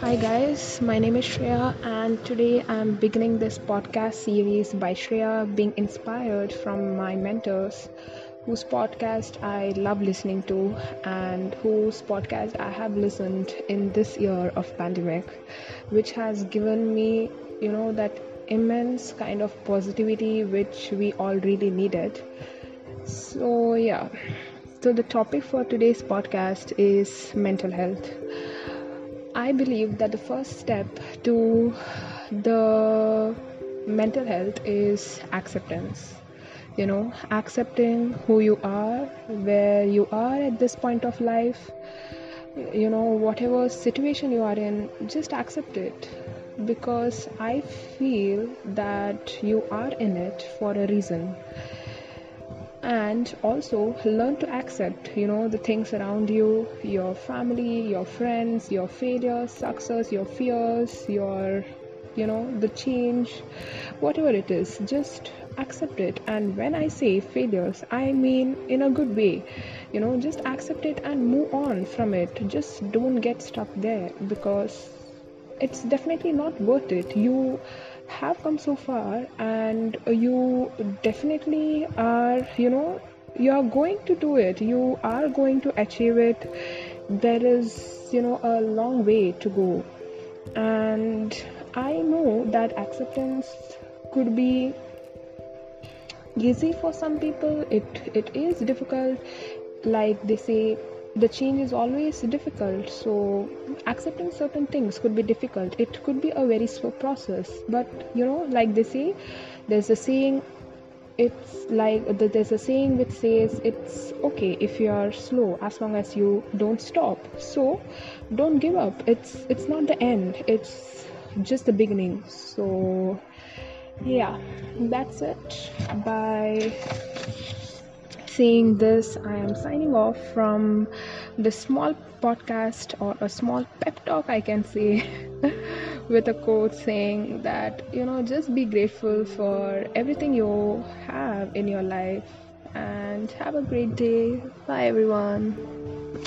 Hi guys, my name is Shreya, and today I'm beginning this podcast series by Shreya, being inspired from my mentors whose podcast I love listening to and whose podcast I have listened in this year of pandemic, which has given me, you know, that immense kind of positivity which we all really needed. So, yeah. So, the topic for today's podcast is mental health. I believe that the first step to the mental health is acceptance. You know, accepting who you are, where you are at this point of life, you know, whatever situation you are in, just accept it. Because I feel that you are in it for a reason and also learn to accept you know the things around you your family your friends your failures success your fears your you know the change whatever it is just accept it. And when i say failures i mean in a good way. You know just accept it and move on from it. Just don't get stuck there because it's definitely not worth it. You have come so far and you definitely are you know you are going to do it. You are going to achieve it. There is you know a long way to go. And i know that acceptance could be easy for some people. It it is difficult. Like they say the change is always difficult so accepting certain things could be difficult. It could be a very slow process. But you know like they say there's a saying it's like there's a saying which says it's okay if you are slow as long as you don't stop. So don't give up. It's it's not the end. It's just the beginning. So yeah that's it. Bye saying this, I am signing off from the small podcast or a small pep talk, I can say, with a quote saying that, you know, just be grateful for everything you have in your life and have a great day. Bye, everyone.